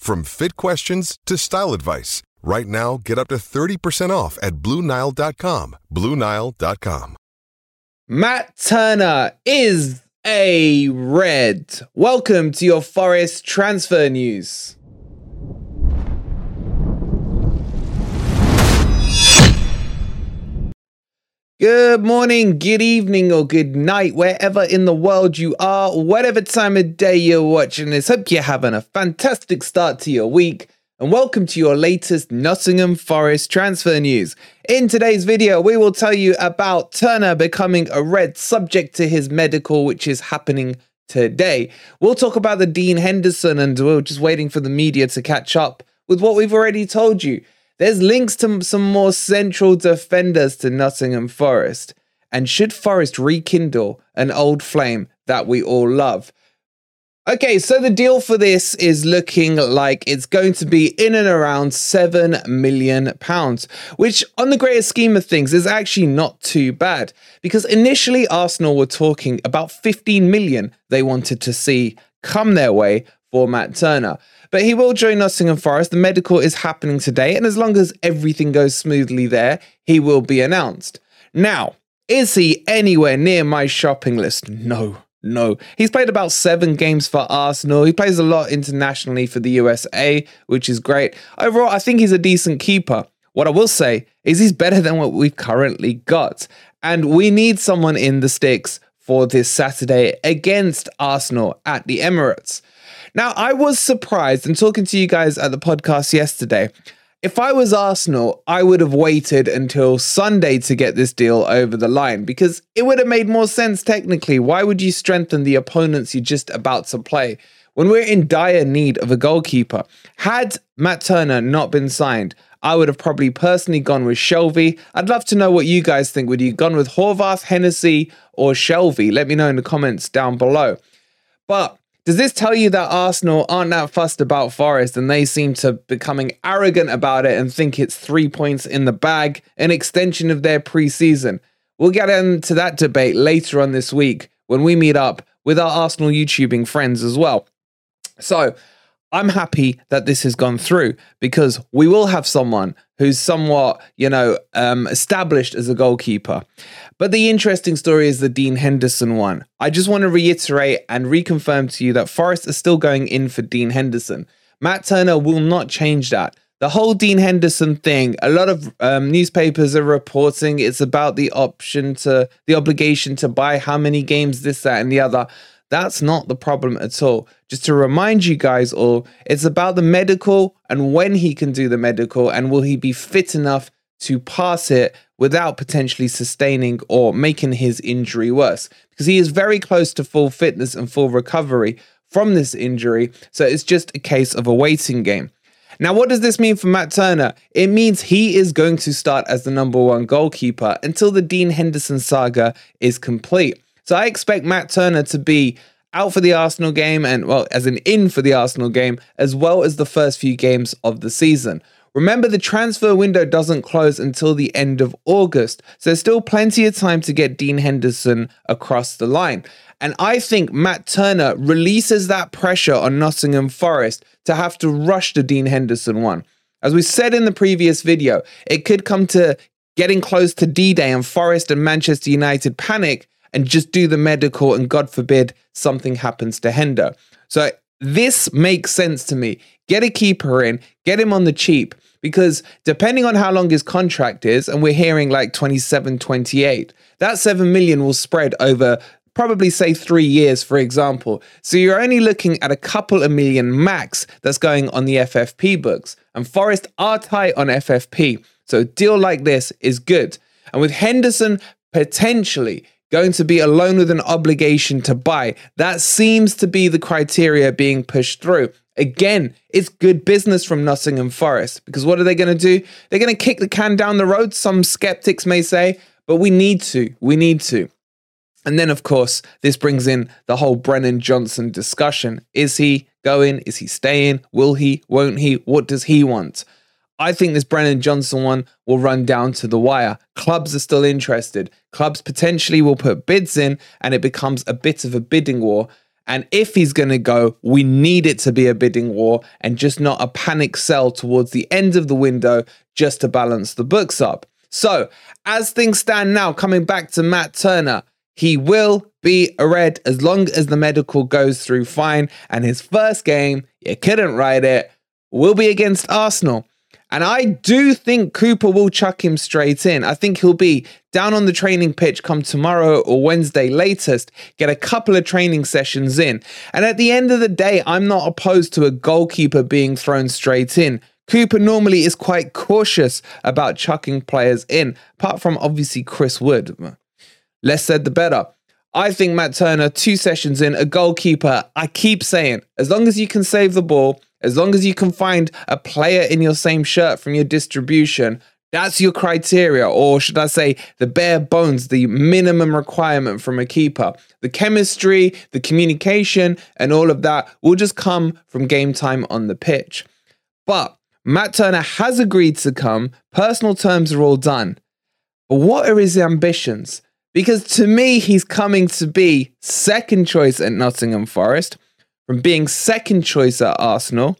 from fit questions to style advice. Right now, get up to 30% off at BlueNile.com. BlueNile.com. Matt Turner is a red. Welcome to your Forest transfer news. Good morning, good evening, or good night, wherever in the world you are, whatever time of day you're watching this. Hope you're having a fantastic start to your week, and welcome to your latest Nottingham Forest transfer news. In today's video, we will tell you about Turner becoming a red subject to his medical, which is happening today. We'll talk about the Dean Henderson, and we're just waiting for the media to catch up with what we've already told you. There's links to some more central defenders to Nottingham Forest. And should Forest rekindle an old flame that we all love? Okay, so the deal for this is looking like it's going to be in and around seven million pounds, which, on the greater scheme of things, is actually not too bad. Because initially, Arsenal were talking about 15 million they wanted to see come their way for Matt Turner. But he will join Nottingham Forest. The medical is happening today, and as long as everything goes smoothly there, he will be announced. Now, is he anywhere near my shopping list? No. No. He's played about seven games for Arsenal. He plays a lot internationally for the USA, which is great. Overall, I think he's a decent keeper. What I will say is he's better than what we've currently got. And we need someone in the sticks for this Saturday against Arsenal at the Emirates. Now, I was surprised and talking to you guys at the podcast yesterday. If I was Arsenal, I would have waited until Sunday to get this deal over the line because it would have made more sense technically. Why would you strengthen the opponents you're just about to play when we're in dire need of a goalkeeper? Had Matt Turner not been signed, I would have probably personally gone with Shelby. I'd love to know what you guys think. Would you gone with Horvath, Hennessy, or Shelby? Let me know in the comments down below. But does this tell you that Arsenal aren't that fussed about Forest and they seem to be becoming arrogant about it and think it's three points in the bag, an extension of their preseason? We'll get into that debate later on this week when we meet up with our Arsenal YouTubing friends as well. So I'm happy that this has gone through because we will have someone who's somewhat, you know, um, established as a goalkeeper. But the interesting story is the Dean Henderson one. I just want to reiterate and reconfirm to you that Forest are still going in for Dean Henderson. Matt Turner will not change that. The whole Dean Henderson thing, a lot of um, newspapers are reporting it's about the option to, the obligation to buy how many games, this, that, and the other. That's not the problem at all. Just to remind you guys all, it's about the medical and when he can do the medical and will he be fit enough to pass it without potentially sustaining or making his injury worse. Because he is very close to full fitness and full recovery from this injury. So it's just a case of a waiting game. Now, what does this mean for Matt Turner? It means he is going to start as the number one goalkeeper until the Dean Henderson saga is complete. So I expect Matt Turner to be out for the Arsenal game and, well, as an in for the Arsenal game, as well as the first few games of the season. Remember, the transfer window doesn't close until the end of August, so there's still plenty of time to get Dean Henderson across the line. And I think Matt Turner releases that pressure on Nottingham Forest to have to rush the Dean Henderson one. As we said in the previous video, it could come to getting close to D Day and Forest and Manchester United panic and just do the medical, and God forbid something happens to Hendo. So this makes sense to me. Get a keeper in, get him on the cheap, because depending on how long his contract is, and we're hearing like 27, 28, that 7 million will spread over probably say three years, for example. So you're only looking at a couple of million max that's going on the FFP books. And Forest are tight on FFP. So a deal like this is good. And with Henderson potentially going to be a loan with an obligation to buy. That seems to be the criteria being pushed through. Again, it's good business from Nottingham Forest because what are they going to do? They're going to kick the can down the road, some skeptics may say, but we need to. We need to. And then, of course, this brings in the whole Brennan Johnson discussion. Is he going? Is he staying? Will he? Won't he? What does he want? I think this Brennan Johnson one will run down to the wire. Clubs are still interested. Clubs potentially will put bids in and it becomes a bit of a bidding war. And if he's going to go, we need it to be a bidding war and just not a panic sell towards the end of the window just to balance the books up. So, as things stand now, coming back to Matt Turner, he will be a red as long as the medical goes through fine. And his first game, you couldn't write it, will be against Arsenal. And I do think Cooper will chuck him straight in. I think he'll be down on the training pitch come tomorrow or Wednesday latest, get a couple of training sessions in. And at the end of the day, I'm not opposed to a goalkeeper being thrown straight in. Cooper normally is quite cautious about chucking players in, apart from obviously Chris Wood. Less said, the better. I think Matt Turner, two sessions in, a goalkeeper. I keep saying, as long as you can save the ball, as long as you can find a player in your same shirt from your distribution, that's your criteria, or should I say, the bare bones, the minimum requirement from a keeper. The chemistry, the communication, and all of that will just come from game time on the pitch. But Matt Turner has agreed to come, personal terms are all done. But what are his ambitions? Because to me, he's coming to be second choice at Nottingham Forest from being second choice at Arsenal.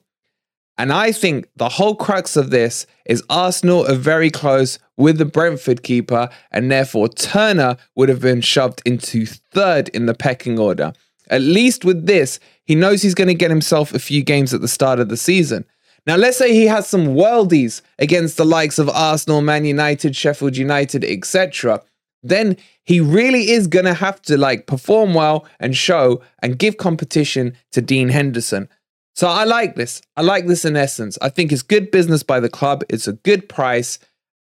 And I think the whole crux of this is Arsenal are very close with the Brentford keeper, and therefore Turner would have been shoved into third in the pecking order. At least with this, he knows he's going to get himself a few games at the start of the season. Now, let's say he has some worldies against the likes of Arsenal, Man United, Sheffield United, etc then he really is going to have to like perform well and show and give competition to Dean Henderson. So I like this. I like this in essence. I think it's good business by the club. It's a good price.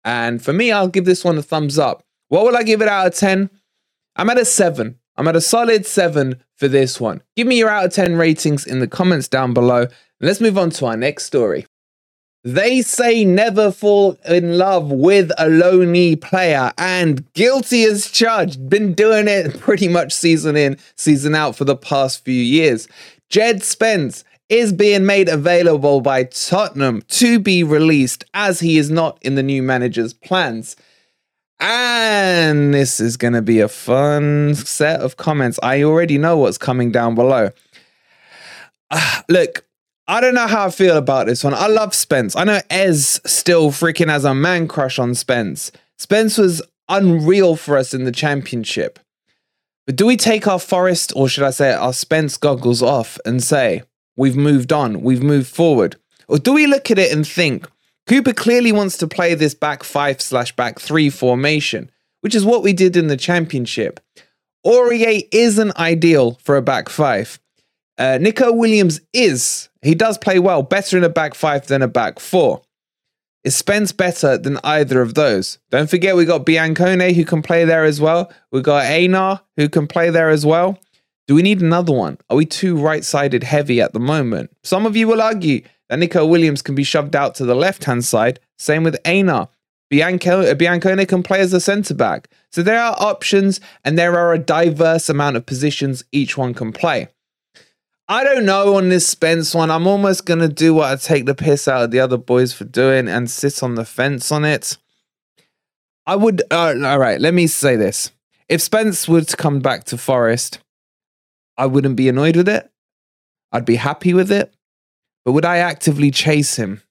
And for me, I'll give this one a thumbs up. What will I give it out of 10? I'm at a 7. I'm at a solid 7 for this one. Give me your out of 10 ratings in the comments down below. Let's move on to our next story. They say never fall in love with a lonely player and guilty as charged. Been doing it pretty much season in, season out for the past few years. Djed Spence is being made available by Tottenham to be released as he is not in the new manager's plans. And this is going to be a fun set of comments. I already know what's coming down below. Uh, look, I don't know how I feel about this one. I love Spence. I know Ez still freaking has a man crush on Spence. Spence was unreal for us in the championship. But do we take our Forest, or should I say our Spence goggles off and say, we've moved on, we've moved forward? Or do we look at it and think, Cooper clearly wants to play this back five slash back three formation, which is what we did in the championship. Aurier isn't ideal for a back five. Uh, Nico Williams is. He does play well, better in a back five than a back four. Is Spence better than either of those? Don't forget we got Biancone who can play there as well. We got Aina who can play there as well. Do we need another one? Are we too right-sided heavy at the moment? Some of you will argue that Nico Williams can be shoved out to the left-hand side. Same with Aina. Uh, Biancone can play as a centre back. So there are options and there are a diverse amount of positions each one can play. I don't know on this Spence one. I'm almost to do what I take the piss out of the other boys for doing and sit on the fence on it. I would, uh, all right, let me say this. If Spence were to come back to Forest, I wouldn't be annoyed with it. I'd be happy with it. But would I actively chase him?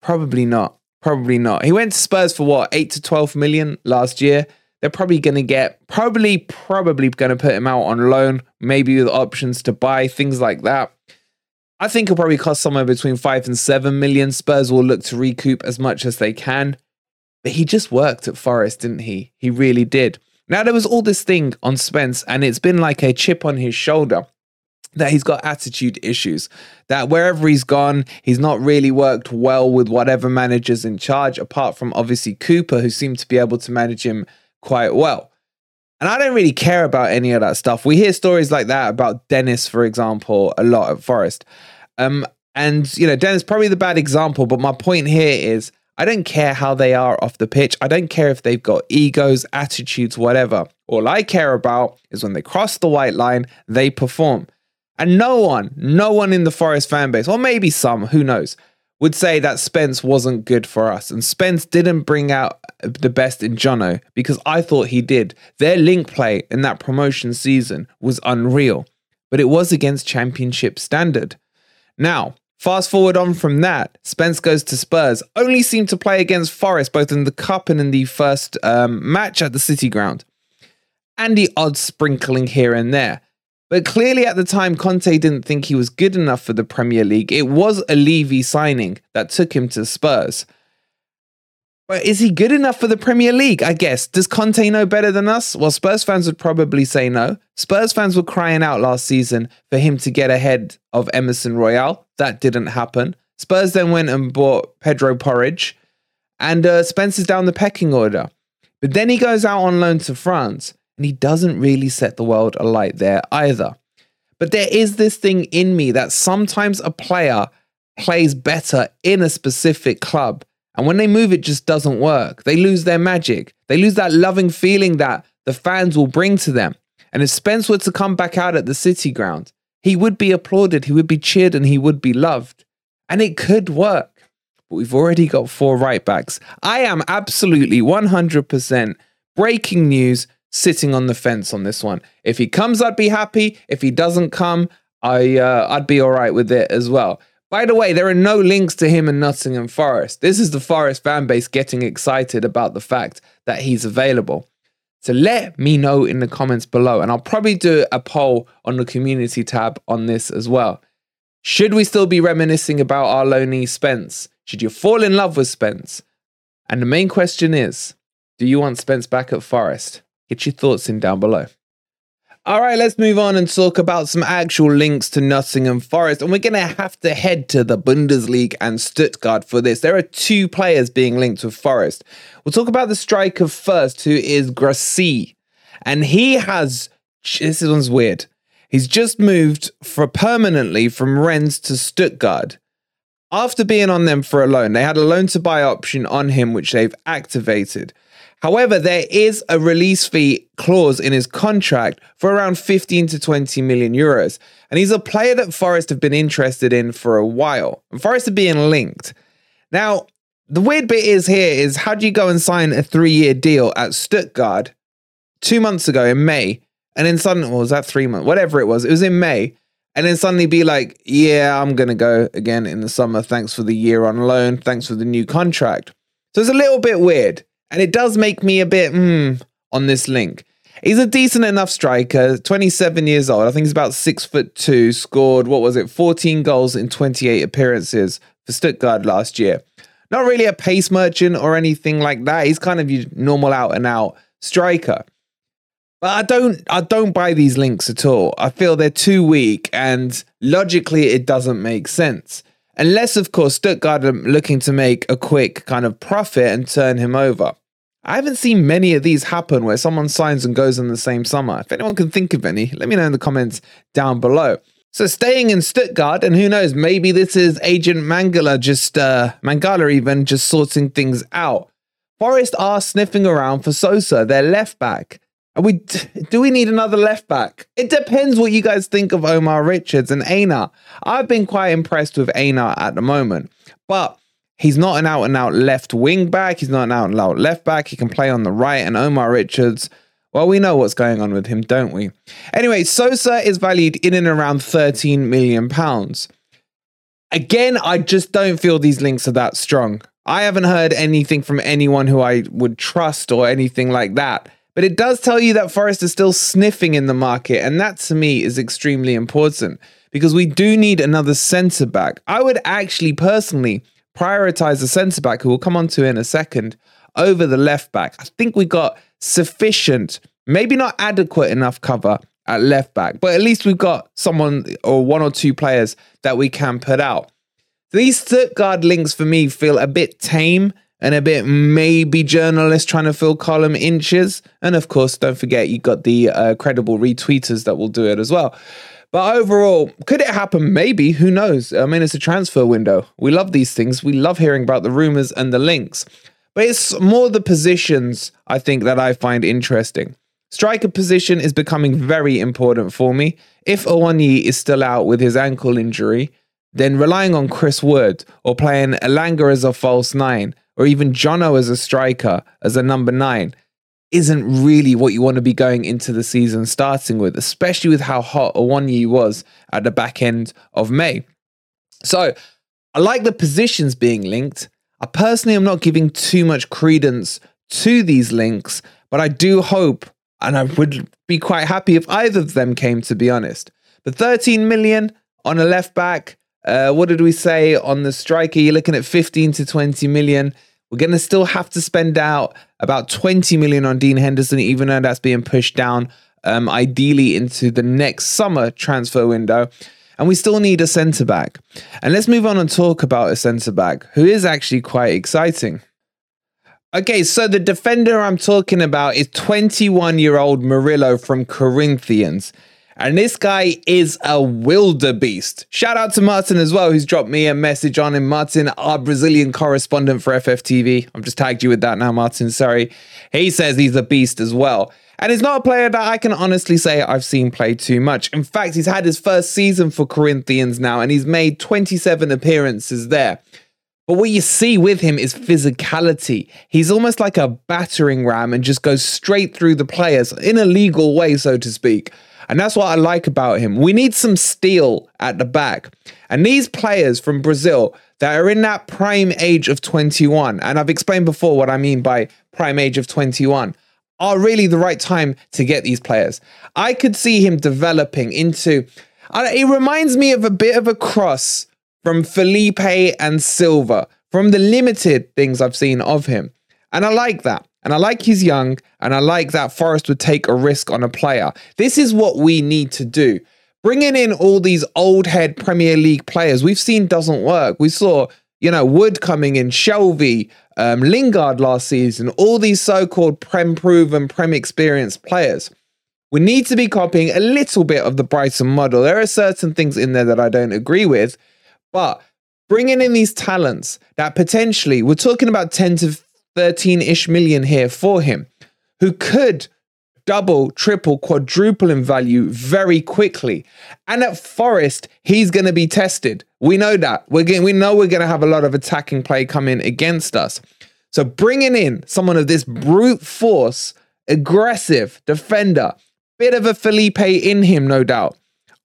Probably not. Probably not. He went to Spurs for what, 8 to 12 million last year. They're probably going to get, probably, probably going to put him out on loan, maybe with options to buy, things like that. I think it'll probably cost somewhere between 5 and 7 million. Spurs will look to recoup as much as they can. But he just worked at Forest, didn't he? He really did. Now, there was all this thing on Spence, and it's been like a chip on his shoulder that he's got attitude issues. That wherever he's gone, he's not really worked well with whatever manager's in charge, apart from obviously Cooper, who seemed to be able to manage him quite well. And I don't really care about any of that stuff. We hear stories like that about Dennis, for example, a lot at Forest. Um, and, you know, Dennis probably the bad example, but my point here is I don't care how they are off the pitch. I don't care if they've got egos, attitudes, whatever. All I care about is when they cross the white line, they perform. And no one, no one in the Forest fan base, or maybe some, who knows, would say that Spence wasn't good for us. And Spence didn't bring out the best in Jono because I thought he did. Their link play in that promotion season was unreal, but it was against championship standard. Now, fast forward on from that, Spence goes to Spurs, only seemed to play against Forest both in the Cup and in the first um, match at the City Ground. And the odd sprinkling here and there. But clearly at the time, Conte didn't think he was good enough for the Premier League. It was a Levy signing that took him to Spurs. But is he good enough for the Premier League? I guess. Does Conte know better than us? Well, Spurs fans would probably say no. Spurs fans were crying out last season for him to get ahead of Emerson Royal. That didn't happen. Spurs then went and bought Pedro Porridge, and uh, Spencer's down the pecking order. But then he goes out on loan to France and he doesn't really set the world alight there either. But there is this thing in me that sometimes a player plays better in a specific club. And when they move, it just doesn't work. They lose their magic. They lose that loving feeling that the fans will bring to them. And if Spence were to come back out at the City ground, he would be applauded, he would be cheered, and he would be loved. And it could work. But we've already got four right backs. I am absolutely 100% breaking news sitting on the fence on this one. If he comes, I'd be happy. If he doesn't come, I uh, I'd be all right with it as well. By the way, there are no links to him in Nottingham Forest. This is the Forest fan base getting excited about the fact that he's available. So let me know in the comments below, and I'll probably do a poll on the community tab on this as well. Should we still be reminiscing about our lonely Spence? Should you fall in love with Spence? And the main question is do you want Spence back at Forest? Get your thoughts in down below. All right, let's move on and talk about some actual links to Nottingham Forest. And we're going to have to head to the Bundesliga and Stuttgart for this. There are two players being linked with Forest. We'll talk about the striker first, who is Guirassy. And he has, this one's weird. He's just moved for permanently from Rennes to Stuttgart. After being on them for a loan, they had a loan to buy option on him, which they've activated. However, there is a release fee clause in his contract for around 15 to 20 million euros. And he's a player that Forest have been interested in for a while. And Forest are being linked. Now, the weird bit is here is how do you go and sign a three year deal at Stuttgart two months ago in May? And then suddenly, well, was that three months? Whatever it was, it was in May. And then suddenly be like, yeah, I'm going to go again in the summer. Thanks for the year on loan. Thanks for the new contract. So it's a little bit weird. And it does make me a bit hmm on this link. He's a decent enough striker, 27 years old. I think he's about six foot two. Scored, what was it, 14 goals in 28 appearances for Stuttgart last year. Not really a pace merchant or anything like that. He's kind of your normal out and out striker. But I don't I don't buy these links at all. I feel they're too weak and logically it doesn't make sense. Unless of course Stuttgart are looking to make a quick kind of profit and turn him over. I haven't seen many of these happen where someone signs and goes in the same summer. If anyone can think of any, let me know in the comments down below. So staying in Stuttgart, and who knows, maybe this is Agent Mangala just uh Mangala even just sorting things out. Forest are sniffing around for Sosa, their left back. Are we do we need another left back? It depends what you guys think of Omar Richards and Aina. I've been quite impressed with Aina at the moment, but he's not an out and out left wing back. He's not an out and out left back. He can play on the right, and Omar Richards. Well, we know what's going on with him, don't we? Anyway, Sosa is valued in and around 13 million pounds. Again, I just don't feel these links are that strong. I haven't heard anything from anyone who I would trust or anything like that. But it does tell you that Forest is still sniffing in the market, and that to me is extremely important because we do need another centre back. I would actually personally prioritize the centre back, who we'll come on to in a second, over the left back. I think we got sufficient, maybe not adequate enough cover at left back, but at least we've got someone or one or two players that we can put out. These Stuttgart links for me feel a bit tame and a bit maybe journalists trying to fill column inches. And of course, don't forget you got the uh, credible retweeters that will do it as well. But overall, could it happen? Maybe. Who knows? I mean, it's a transfer window. We love these things. We love hearing about the rumors and the links. But it's more the positions I think that I find interesting. Striker position is becoming very important for me. If Awoniyi is still out with his ankle injury, then relying on Chris Wood or playing Elanga as a false nine or even Jono as a striker, as a number nine, isn't really what you want to be going into the season starting with, especially with how hot Awoniyi was at the back end of May. So I like the positions being linked. I personally am not giving too much credence to these links, but I do hope, and I would be quite happy if either of them came, to be honest. But 13 million on a left back, uh, what did we say on the striker? You're looking at 15 to 20 million. We're going to still have to spend out about 20 million on Dean Henderson, even though that's being pushed down um, ideally into the next summer transfer window. And we still need a centre back. And let's move on and talk about a centre back who is actually quite exciting. Okay, so the defender I'm talking about is 21 year old Murillo from Corinthians. And this guy is a wildebeest. Shout out to Martin as well, who's dropped me a message on him. Martin, our Brazilian correspondent for FFTV. I've just tagged you with that now, Martin. Sorry. He says he's a beast as well. And he's not a player that I can honestly say I've seen play too much. In fact, he's had his first season for Corinthians now, and he's made 27 appearances there. But what you see with him is physicality. He's almost like a battering ram and just goes straight through the players in a legal way, so to speak. And that's what I like about him. We need some steel at the back. And these players from Brazil that are in that prime age of 21, and I've explained before what I mean by prime age of 21, are really the right time to get these players. I could see him developing into, it reminds me of a bit of a cross from Felipe and Silva, from the limited things I've seen of him. And I like that. And I like he's young, and I like that Forest would take a risk on a player. This is what we need to do. Bringing in all these old head Premier League players we've seen doesn't work. We saw, you know, Wood coming in, Shelvey, um, Lingard last season, all these so called Prem proven, Prem experienced players. We need to be copying a little bit of the Brighton model. There are certain things in there that I don't agree with, but bringing in these talents that potentially, we're talking about 10 to 13 ish million here for him, who could double, triple, quadruple in value very quickly. And at Forest, he's going to be tested. We know that. We're getting, we know we're going to have a lot of attacking play coming against us. So bringing in someone of this brute force, aggressive defender, bit of a Felipe in him, no doubt,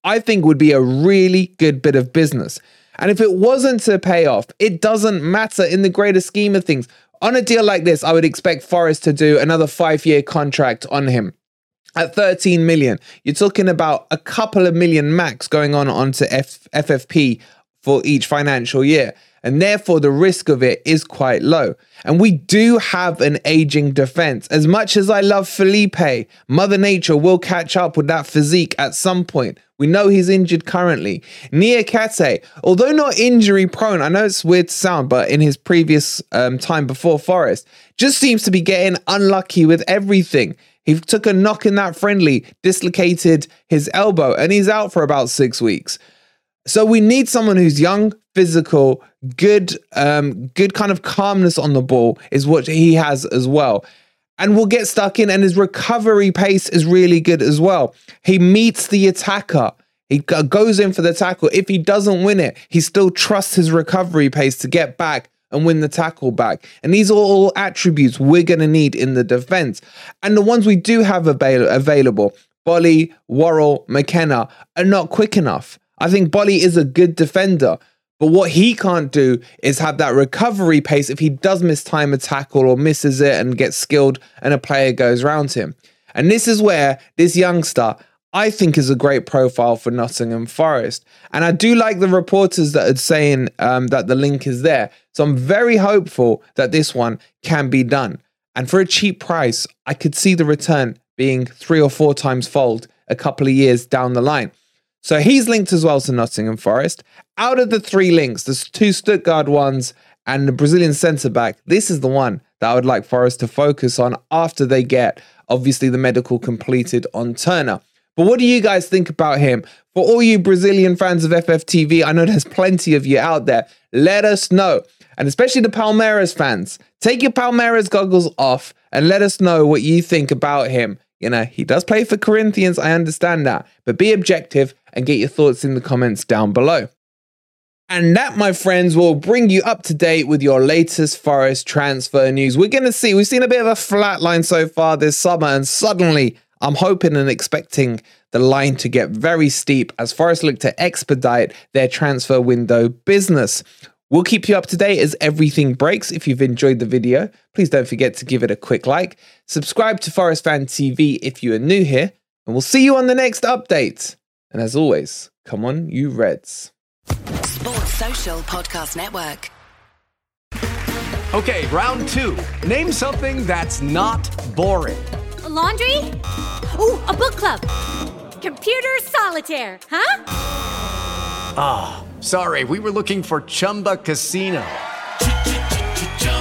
I think would be a really good bit of business. And if it wasn't to pay off, it doesn't matter in the greater scheme of things. On a deal like this, I would expect Forest to do another five year contract on him. At 13 million, you're talking about a couple of million max going on onto F- FFP for each financial year. And therefore, the risk of it is quite low. And we do have an aging defense. As much as I love Felipe, Mother Nature will catch up with that physique at some point. We know he's injured currently. Niakhaté, although not injury prone, I know it's weird to sound, but in his previous um, time before Forest, just seems to be getting unlucky with everything. He took a knock in that friendly, dislocated his elbow, and he's out for about six weeks. So we need someone who's young, physical, good, um, good kind of calmness on the ball is what he has as well. and will get stuck in, and his recovery pace is really good as well. He meets the attacker. He goes in for the tackle. If he doesn't win it, he still trusts his recovery pace to get back and win the tackle back. And these are all attributes we're going to need in the defense. And the ones we do have avail- available, Boly, Worrell, McKenna, are not quick enough. I think Boly is a good defender, but what he can't do is have that recovery pace if he does miss time a tackle or misses it and gets skilled and a player goes around him. And this is where this youngster, I think, is a great profile for Nottingham Forest. And I do like the reporters that are saying um, that the link is there. So I'm very hopeful that this one can be done. And for a cheap price, I could see the return being three or four times fold a couple of years down the line. So he's linked as well to Nottingham Forest. Out of the three links, there's two Stuttgart ones and the Brazilian centre back. This is the one that I would like Forest to focus on after they get, obviously, the medical completed on Turner. But what do you guys think about him? For all you Brazilian fans of FFTV, I know there's plenty of you out there. Let us know. And especially the Palmeiras fans, take your Palmeiras goggles off and let us know what you think about him. You know, he does play for Corinthians, I understand that, but be objective and get your thoughts in the comments down below. And that, my friends, will bring you up to date with your latest Forest transfer news. We're going to see, we've seen a bit of a flat line so far this summer, and suddenly I'm hoping and expecting the line to get very steep as Forest look to expedite their transfer window business. We'll keep you up to date as everything breaks. If you've enjoyed the video, please don't forget to give it a quick like. Subscribe to Forest Fan TV if you are new here, and we'll see you on the next update. And as always, come on, you Reds. Sports Social Podcast Network. Okay, round two. Name something that's not boring. A laundry? Ooh, a book club. Computer solitaire, huh? Ah. Oh. Sorry, we were looking for Chumba Casino.